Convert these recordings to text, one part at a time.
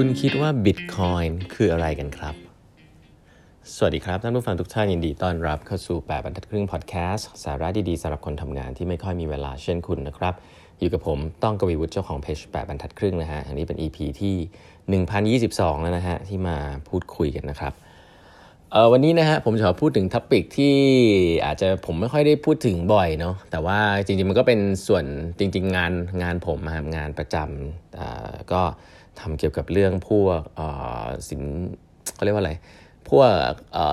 คุณคิดว่า Bitcoin คืออะไรกันครับ สวัสดีครับ ท่านผู้ฟังทุกท่านยินดีต้อนรับเข้าสู่ 8 บรรทัดครึ่งพอดแคสต์สาระดี ๆสำหรับคนทำงานที่ไม่ค่อยมีเวลาเช่นคุณนะครับ อยู่กับผมต้องกวีวุฒิเจ้าของเพจ 8 บรรทัดครึ่งนะฮะ อันนี้เป็น EP ที่ 1022 แล้วนะฮะ ที่มาพูดคุยกันนะครับวันนี้นะฮะผมจะขอพูดถึงท็อปิกที่อาจจะผมไม่ค่อยได้พูดถึงบ่อยเนาะแต่ว่าจริงๆมันก็เป็นส่วนจริง ๆ งานงานผมงานประจำก็ ทำเกี่ยวกับเรื่องพวกสินเขาเรียกว่าอะไร พวก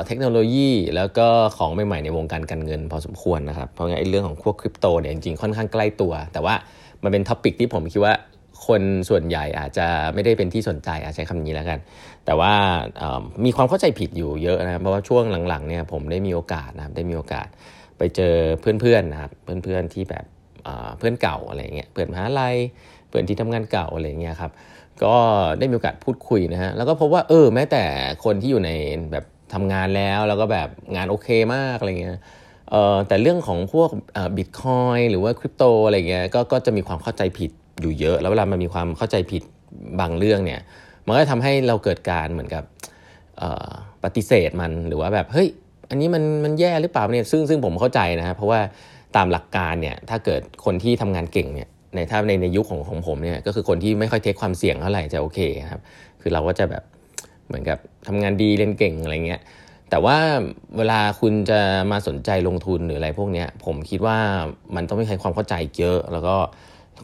เทคโนโลยีแล้วก็ของใหม่ๆในวงการการเงินพอสมควรนะครับ เพราะงั้นไอ้เรื่องของพวกคริปโตเนี่ยจริงๆค่อนข้างใกล้ตัว แต่ว่ามันเป็น topic ที่ผมคิดว่าคนส่วนใหญ่อาจจะไม่ได้เป็นที่สนใจอาจใช้คำนี้แล้วกัน แต่ว่ามีความเข้าใจผิดอยู่เยอะนะเพราะว่าช่วงหลังๆเนี่ยผมได้มีโอกาสนะครับได้มีโอกาสไปเจอเพื่อนๆนะครับเพื่อนๆที่แบบเพื่อนเก่าอะไรเงี้ยเพื่อนมหาลัยเพื่อนที่ทำงานเก่าอะไรเงี้ยครับ ก็ได้มีโอกาสพูดคุยนะฮะแล้วก็พบว่าเออแม้แต่คนที่อยู่ในแบบทำงานแล้วแล้วก็แบบงานโอเคมากอะไรเงี้ยเออแต่เรื่องของพวกบิตคอยหรือว่าคริปโตอะไรเงี้ยก็ก็จะมีความเข้าใจผิดอยู่เยอะ แล้วเวลามันมีความเข้าใจผิดบางเรื่องเนี่ยมันก็ทำให้เราเกิดการเหมือนกับปฏิเสธมันหรือว่าแบบเฮ้ยอันนี้มันมันแย่หรือเปล่าเนี่ยซึ่งซึ่งผมเข้าใจนะเพราะว่าตามหลักการเนี่ยถ้าเกิดคนที่ทำงานเก่งเนี่ย ในถ้าในในยุคของของผมเนี่ยก็คือคนที่ไม่ค่อยเทคความเสี่ยงเท่าไหร่จะโอเคครับ คือเราก็จะแบบเหมือนกับทำงานดีเรียนเก่งอะไรเงี้ยแต่ว่าเวลาคุณจะมาสนใจลงทุนหรืออะไรพวกนี้ผมคิดว่ามันต้องมีใครความเข้าใจเยอะ แล้วก็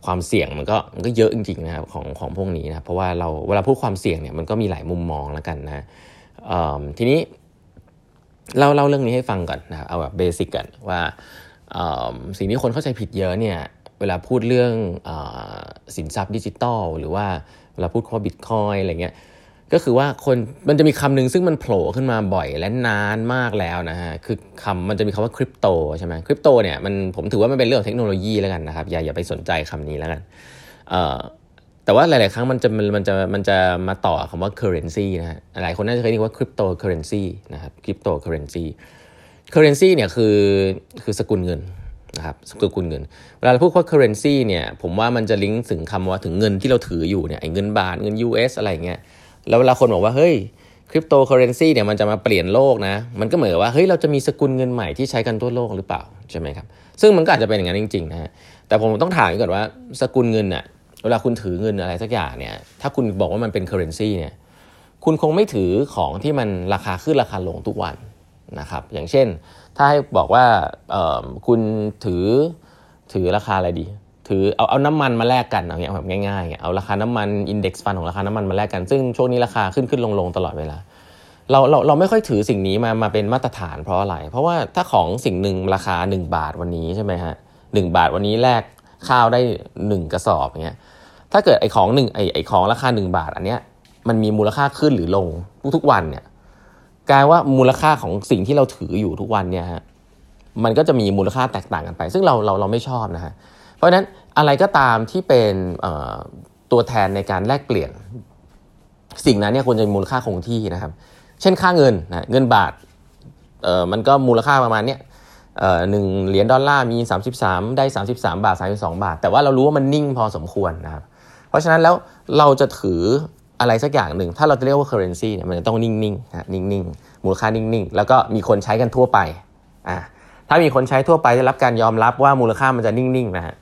ความเสี่ยงมันก็มันก็เยอะจริงๆนะครับของของพวกนี้นะเพราะว่าเราเวลาพูดความเสี่ยงเนี่ยมันก็มีหลายมุมมองแล้วกันนะทีนี้เราเล่าเรื่องนี้ให้ฟังก่อนนะเอาแบบเบสิกกันว่าสิ่งที่คนเข้าใจผิดเยอะเนี่ย เวลาพูดเรื่องอสินทรัพย์ดิจิตอลหรือว่าเวลาพูดว่าบิตคอยอะไรเงี้ยก็คือว่าคนมันจะมีคำหนึ่งซึ่งมันโผล่ขึ้นมาบ่อยและนานมากแล้วนะฮะคือคำมันจะมีคำว่าคริปโตใช่ไหมคริปโตเนี่ยมันผมถือว่ามันเป็นเรื่องเทคโนโลยีแล้วกันนะครับอย่าอย่าไปสนใจคำนี้แล้วกันแต่ว่าหลาย ๆ ครั้งมันจะมันจะมันจะมาต่อคำว่า currency นะฮะหลายคนน่าจะเคยได้ยินว่า crypto currency นะครับ crypto currency currency เนี่ยคือคือสกุลเงิน นะครับสกุลเงิน เวลาเราพูดว่า currency เนี่ยผมว่ามันจะลิงก์ถึงคำว่าถึงเงินที่เราถืออยู่เนี่ยไอ้เงินบาทเงิน US อะไรเงี้ยแล้วเวลาคนบอกว่าเฮ้ยคริปโตเคอเรนซีเนี่ยมันจะมาเปลี่ยนโลกนะ มันก็เหมือนว่าเฮ้ยเราจะมีสกุลเงินใหม่ที่ใช้กันทั่วโลกหรือเปล่าใช่ไหมครับ ซึ่งมันก็อาจจะเป็นอย่างนั้นจริงๆนะฮะ แต่ผมต้องถามก่อนว่าสกุลเงินอะเวลาคุณถือเงินอะไรสักอย่างเนี่ย ถ้าคุณบอกว่ามันเป็น currency เนี่ย คุณคงไม่ถือของที่มันราคาขึ้นราคาลงทุกวันนะครับ อย่างเช่น ถ้าให้บอกว่าคุณถือถือราคาอะไรดี ถือเอาเอาน้ำมันมาแลกกันเอาเงี้ยแบบง่ายๆเอาราคาน้ำมัน index fund ของราคาน้ำมันมาแลกกันซึ่งช่วงนี้ราคาขึ้นขึ้นลงลงตลอดเวลาเราเราเราไม่ค่อยถือสิ่งนี้มามาเป็นมาตรฐานเพราะอะไร เพราะว่าถ้าของสิ่งหนึ่งราคา 1 บาทวันนี้ใช่ไหมฮะหบาทวันนี้แลกข้าวได้ 1 กระสอบอย่างเงี้ยถ้าเกิดไอ้ของหนึ่งไอ้ไอ้ของราคา 1 บาทอันเนี้ยมันมีมูลค่าขึ้นหรือลงทุกๆวันเนี่ย กลายว่ามูลค่าของสิ่งที่เราถืออยู่ทุกวันเนี่ยฮะมันก็จะมีมูลค่าแตกต่างกันไป ซึ่งเราเราเราไม่ชอบนะฮะเพราะฉะนั้นอะไรก็ตามที่เป็นตัวแทนในการแลกเปลี่ยน สิ่งนั้นเนี่ยควรจะมีมูลค่าคงที่นะครับ เช่นค่าเงินนะเงินบาทเออมันก็มูลค่าประมาณเนี้ยหนึ่งเหรียญดอลลาร์มี 33 ได้ 33 บาท 32 บาท แต่ว่าเรารู้ว่ามันนิ่งพอสมควรนะครับ เพราะฉะนั้นแล้วเราจะถือ อะไรสักอย่างหนึ่ง ถ้าเราจะเรียกว่า currency เนี่ยมันจะต้องนิ่งๆนะนิ่งๆ มูลค่านิ่งๆ แล้วก็มีคนใช้กันทั่วไปอ่าถ้ามีคนใช้ทั่วไปได้รับการยอมรับว่ามูลค่ามันจะนิ่งๆนะฮะ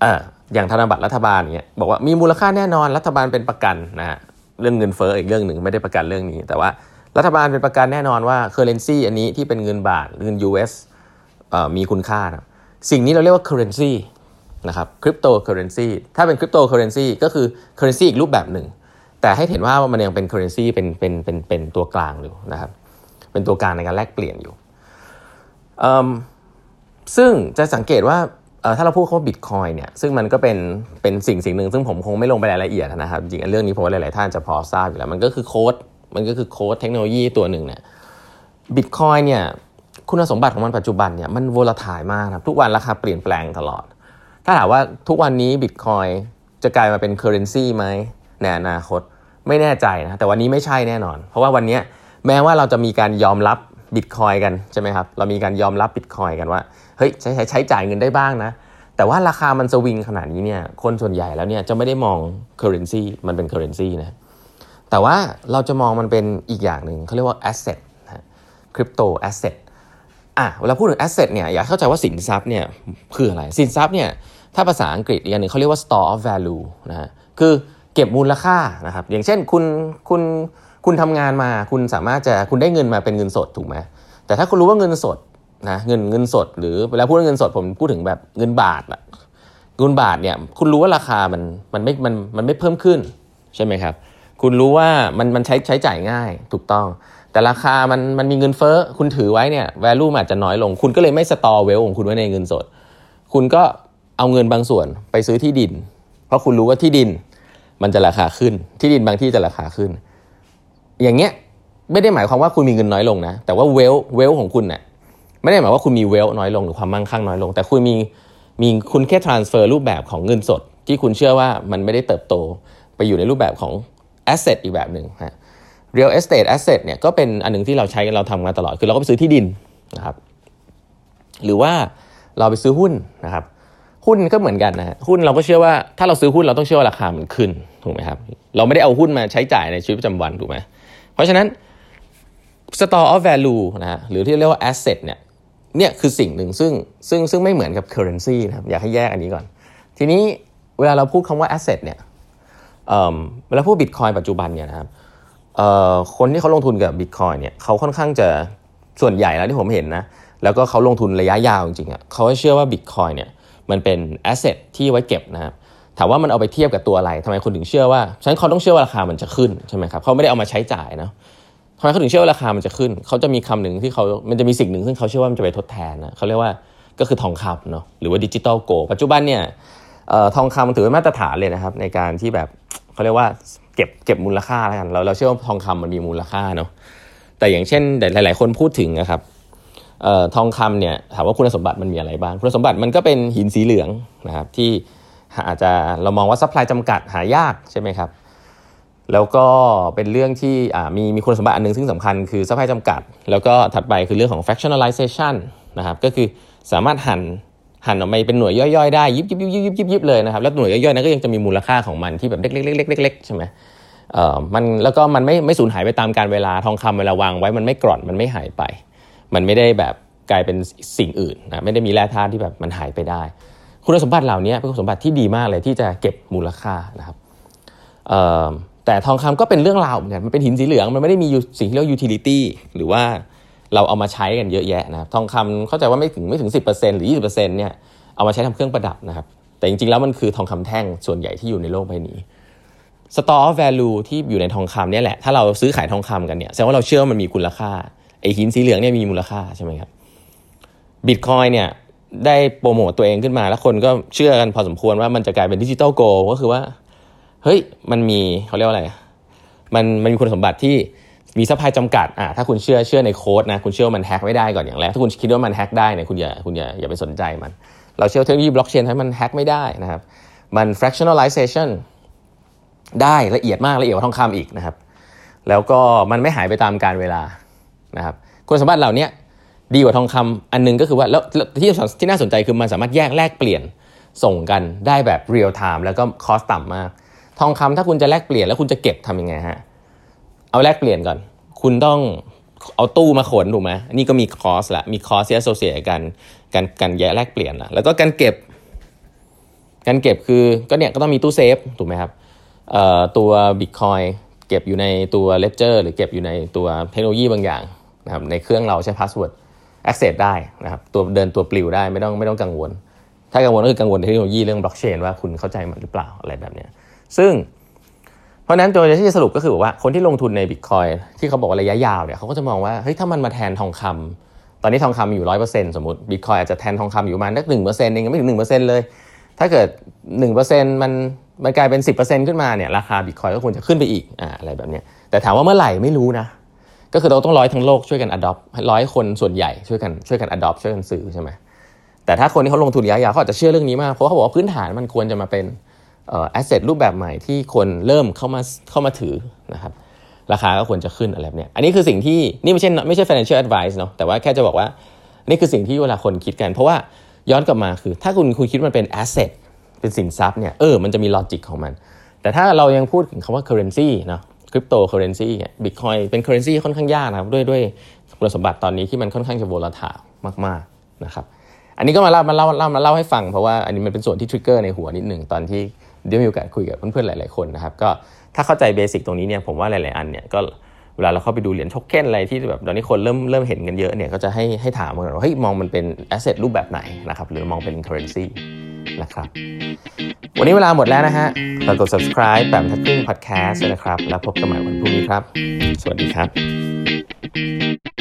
เอออย่างธนบัตรรัฐบาลเนี่ยบอกว่ามีมูลค่าแน่นอนรัฐบาลเป็นประกันนะฮะเรื่องเงินเฟ้ออีกเรื่องหนึ่งไม่ได้ประกันเรื่องนี้ แต่ว่ารัฐบาลเป็นประกันแน่นอนว่า currency อันนี้ที่เป็นเงินบาทเงิน US มีคุณค่านะสิ่งนี้เราเรียกว่า currency นะครับคริปโตเคอร์เรนซีถ้าเป็นคริปโตเคอร์เรนซีก็คือ currency อีกรูปแบบหนึ่ง แต่ให้เห็นว่ามันยังเป็น currency เป็นเป็นเป็นเป็นตัวกลางอยู่นะครับ เป็นตัวกลางในการแลกเปลี่ยนอยู่ ซึ่งจะสังเกตว่าถ้าเราพูดคำว่าบิตคอยเนี่ยซึ่งมันก็เป็นเป็นสิ่งสิ่งหนึ่งซึ่งผมคงไม่ลงไปรายละเอียดนะครับจริงเรื่องนี้ผมว่าหลาย ๆ ท่านจะพอทราบอยู่แล้ว มันก็คือโค้ดมันก็คือโค้ดเทคโนโลยีตัวหนึ่งเนี่ยบิตคอยเนี่ยคุณสมบัติของมันปัจจุบันเนี่ยมัน volatile มากครับทุกวันราคาเปลี่ยนแปลงตลอด ถ้าถามว่าทุกวันนี้บิตคอยจะกลายมาเป็น currency ไหมในอนาคต ไม่แน่ใจนะแต่วันนี้ไม่ใช่แน่นอน เพราะว่าวันนี้แม้ว่าเราจะมีการยอมรับบิตคอยกันใช่ไหมครับเรามีการยอมรับบิตคอยกันว่าเฮ้ยใช้ใช้ใช้จ่ายเงินได้บ้างนะ แต่ว่าราคามันสวิงขนาดนี้เนี่ยคนส่วนใหญ่แล้วเนี่ยจะไม่ได้มอง currency มันเป็น currency นะแต่ว่าเราจะมองมันเป็นอีกอย่างหนึ่งเขาเรียกว่า asset คริปโต asset อะเวลาพูดถึง asset เนี่ยอยากเข้าใจว่าสินทรัพย์เนี่ยคืออะไรสินทรัพย์เนี่ยถ้าภาษาอังกฤษอีกอย่างหนึ่งเขาเรียกว่า store of value นะคือ เก็บมูลค่านะครับอย่างเช่นคุณคุณคุณทำงานมาคุณสามารถจะคุณได้เงินมาเป็นเงินสดถูกไหมแต่ถ้าคุณรู้ว่าเงินสดนะเงินเงินสด หรือเวลาพูดเงินสดผมพูดถึงแบบเงินบาทอะเงินบาทเนี่ยคุณรู้ว่าราคามันมันไม่มันมันไม่เพิ่มขึ้นใช่ไหมครับ คุณรู้ว่ามันมันใช้ใช้จ่ายง่ายถูกต้อง แต่ราคามันมันมีเงินเฟ้อคุณถือไว้เนี่ย value อาจจะน้อยลง คุณก็เลยไม่สตอเวลของคุณไว้ในเงินสด คุณก็เอาเงินบางส่วนไปซื้อที่ดิน เพราะคุณรู้ว่าที่ดิน มันจะราคาขึ้น ที่ดินบางที่จะราคาขึ้น อย่างเงี้ยไม่ได้หมายความว่าคุณมีเงินน้อยลงนะ แต่ว่าเวลเวลของคุณเนี่ยไม่ได้หมายว่าคุณมีเวลน้อยลงหรือความมั่งคั่งน้อยลง แต่คุณมีมีคุณแค่ transfer รูปแบบของเงินสด ที่คุณเชื่อว่ามันไม่ได้เติบโต ไปอยู่ในรูปแบบของ asset อีกแบบหนึ่งฮะ real estate asset เนี่ยก็เป็นอันหนึงที่เราใช้เราทำมาตลอดคือเราก็ไปซื้อที่ดินนะครับหรือว่าเราไปซื้อหุ้นนะครับ หุ้นก็เหมือนกันนะฮะหุ้นเราก็เชื่อว่าถ้าเราซื้อหุ้นเราต้องเชื่อว่าราคามันขึ้นถูกไหมครับ เราไม่ได้เอาหุ้นมาใช้จ่ายในชีวิตประจำวันถูกไหมเพราะฉะนั้น store of value นะฮะหรือที่เรียกว่า asset เนี่ยเนี่ยคือสิ่งหนึ่งซึ่งซึ่งซึ่งไม่เหมือนกับ currency นะครับอยากให้แยกอันนี้ก่อน ทีนี้เวลาเราพูดคำว่า asset เนี่ยเเวลาพูด bitcoin ปัจจุบันเนี่ยนะครับคนที่เขาลงทุนกับ bitcoin เนี่ยเขาค่อนข้างจะส่วนใหญ่แล้วที่ผมเห็นนะแล้วก็เขาลงทุนระยะยาวจริงๆอะเขาเชื่อว่า bitcoin เนี่ย มันเป็น asset ที่ไว้เก็บนะครับถามว่ามันเอาไปเทียบกับตัวอะไรทำไมคนถึงเชื่อว่าฉะนั้นเขาต้องเชื่อว่าราคามันจะขึ้นใช่ไหมครับเขาไม่ได้เอามาใช้จ่ายนะทำไมเขาถึงเชื่อว่าราคามันจะขึ้น เขาจะมีคำหนึ่งที่เขามันจะมีสิ่งหนึ่งซึ่งเขาเชื่อว่ามันจะไปทดแทนนะเขาเรียกว่าก็คือทองคำเนาะหรือว่าดิจิตอลโกปัจจุบันเนี่ยทองคำมันถือเป็นมาตรฐานเลยนะครับ ในการที่แบบเขาเรียกว่าเก็บเก็บมูลค่าแล้วกันเราเราเชื่อว่าทองคำมันมีมูลค่าเนาะแต่อย่างเช่นหลาย ๆ คนพูดถึงนะครับ ทองคำเนี่ยถามว่าคุณสมบัติมันมีอะไรบ้าง คุณสมบัติมันก็เป็นหินสีเหลืองนะครับที่อาจจะเรามองว่า supply จำกัดหายากใช่ไหมครับแล้วก็เป็นเรื่องที่มีมีคุณสมบัติอันนึงซึ่งสำคัญคือ supply จำกัด แล้วก็ถัดไปคือเรื่องของ fractionalization นะครับก็คือสามารถหั่นหั่นออกมาเป็นหน่วยย่อยๆได้ยิบยิบยิบยิบยิบยิบยบเลยนะครับแล้วหน่วยย่อยๆนั้นก็ยังจะมีมูลค่าของมันที่แบบเล็กๆๆๆๆใช่ไหมเอ่อมันแล้วก็มันไม่ไม่สูญหายไปตามกาลเวลาทองคำเวลาวางไว้มันไม่กร่อนมันไม่หายไป มันไม่ได้แบบกลายเป็นสิ่งอื่นนะไม่ได้มีแร่ธาตุที่แบบมันหายไปได้ คุณสมบัติเหล่านี้เป็นคุณสมบัติที่ดีมากเลยที่จะเก็บมูลค่านะครับแต่ทองคำก็เป็นเรื่องราวเหมือนกันมันเป็นหินสีเหลืองมันไม่ได้มีสิ่งที่เรียก utility หรือว่าเราเอามาใช้กันเยอะแยะนะครับทองคำเข้าใจว่าไม่ถึงไม่ถึง 10%หรือ 20%เนี่ยเอามาใช้ทำเครื่องประดับนะครับ แต่จริงๆแล้วมันคือทองคำแท่งส่วนใหญ่ที่อยู่ในโลกใบนี้ store value ที่อยู่ในทองคำเนี่ยแหละถ้าเราซื้อขายทองคำกันเนี่ยแสดงว่าเราเชื่อว่ามันมีคุณค่า ไอ้หินสีเหลืองเนี่ยมีมูลค่าใช่ไหมครับบิตคอยเนี่ยได้โปรโมตตัวเองขึ้นมา แล้วคนก็เชื่อกันพอสมควรว่ามันจะกลายเป็น digital gold ก็คือว่า เฮ้ยมันมีเขาเรียกว่าอะไร มันมันมีคุณสมบัติที่มี supply จำกัดอ่าถ้าคุณเชื่อเชื่อในโค้ดนะคุณเชื่อว่ามันแฮกไม่ได้ก่อนอย่างแรกถ้าคุณคิดว่ามันแฮกได้เนี่ยคุณอย่าคุณอย่าอย่าไปสนใจมัน เราเชื่อเทคโนโลยีบล็อกเชนให้มันแฮกไม่ได้นะครับมัน fractionalization ได้ละเอียดมากละเอียดกว่าทองคำอีกนะครับ แล้วก็มันไม่หายไปตามกาลเวลา นะครับคุณสมบัติเหล่านี้ดีกว่าทองคำอันนึงก็คือว่าแล้วที่ที่น่าสนใจคือมันสามารถแยกแลกเปลี่ยนส่งกันได้แบบเรียลไทม์แล้วก็ cost ต่ำมาก ทองคำถ้าคุณจะแลกเปลี่ยนแล้วคุณจะเก็บทำยังไงฮะเอาแลกเปลี่ยนก่อน คุณต้องเอาตู้มาขนถูกไหมนี่ก็มี cost ละมี cost ที่ associate กับการการแยกแลกเปลี่ยนละแล้วก็การเก็บการเก็บคือก็เนี่ยก็ต้องมีตู้เซฟถูกไหมครับตัวบิตคอยเก็บอยู่ในตัว ledger หรือเก็บอยู่ในตัวเทคโนโลยีบางอย่าง นะครับในเครื่องเราใช้ password access ได้นะครับตัวเดินตัวปลิวได้ไม่ต้องไม่ต้องกังวล ถ้ากังวลก็คือกังวลเทคโนโลยีเรื่องบล็อกเชนว่าคุณเข้าใจมันหรือเปล่าอะไรแบบนี้ซึ่งเพราะนั้นตัวที่จะสรุปก็คือบอกว่าคนที่ลงทุนในบิตคอยที่เขาบอกว่าระยะยาวเนี่ยเขาก็จะมองว่าเฮ้ยถ้ามันมาแทนทองคำตอนนี้ทองคำอยู่ร้อยเปอร์เซ็นต์สมมติบิตคอยอาจจะแทนทองคำอยู่ประมาณนักหนึ่งเปอร์เซ็นต์เองไม่ถึงหนึ่งเปอร์เซ็นต์เลย ถ้าเกิดหนึ่งเปอร์เซ็นต์มันมันกลายเป็นสิบเปอร์เซ็นต์ขึ้นมาเนี่ยราคาบิตคอยก็ควรจะขึ้นไปอีกอ่าอะไรแบบนี้แต่ถามว่าเมื่อไหร่ไม่รู้นะ ก็คือเราต้องร้อยทั้งโลกช่วยกัน adopt ร้อยคนส่วนใหญ่ช่วยกันช่วยกัน adopt ช่วยกันซื้อใช่ไหมแต่ถ้าคนที่เขาลงทุนระยะยาวเขาอาจจะเชื่อเรื่องนี้มากเพราะเขาบอกว่าพื้นฐานมันควรจะมาเป็นแอสเซทรูปแบบใหม่ที่คนเริ่มเข้ามาเข้ามาถือนะครับราคาก็ควรจะขึ้นอะไรแบบนี้อันนี้คือสิ่งที่นี่ไม่ใช่ไม่ใช่ financial advice เนาะแต่ว่าแค่จะบอกว่านี่คือสิ่งที่เวลาคนคิดกัน เพราะว่าย้อนกลับมาคือ ถ้าคุณคุณคิดมันเป็น asset เป็นสินทรัพย์เนี่ยเออมันจะมี logic ของมัน แต่ถ้าเรายังพูดถึงคำว่า currency เนาะ คริปโตเคอร์เรนซีเนี่ยบิตคอยเป็น currency ค่อนข้างยากนะครับด้วยด้วยคุณสมบัติตอนนี้ที่มันค่อนข้างจะ volatile มากๆนะครับอันนี้ก็มาเล่ามาเล่าเล่ามาเล่าให้ฟังเพราะว่าอันนี้มันเป็นส่วนที่ trigger ในหัวนิดหนึ่งตอนที่เดี๋ยวมีโอกาสคุยกับเพื่อนๆหลายๆคนนะครับก็ถ้าเข้าใจ basic ตรงนี้เนี่ยผมว่าหลายๆอันเนี่ยก็เวลาเราเข้าไปดูเหรียญโทเค็นอะไรที่แบบตอนนี้คนเริ่มเริ่มเห็นกันเยอะเนี่ยก็จะให้ให้ถามกันว่าเฮ้ยมองมันเป็น asset รูปแบบไหนนะครับหรือมองเป็น currency นะครับ วันนี้เวลาหมดแล้วนะฮะฝากกด subscribe แบบทักครึ่ง podcast นะครับ แล้วพบกันใหม่วันพรุ่งนี้ครับ สวัสดีครับ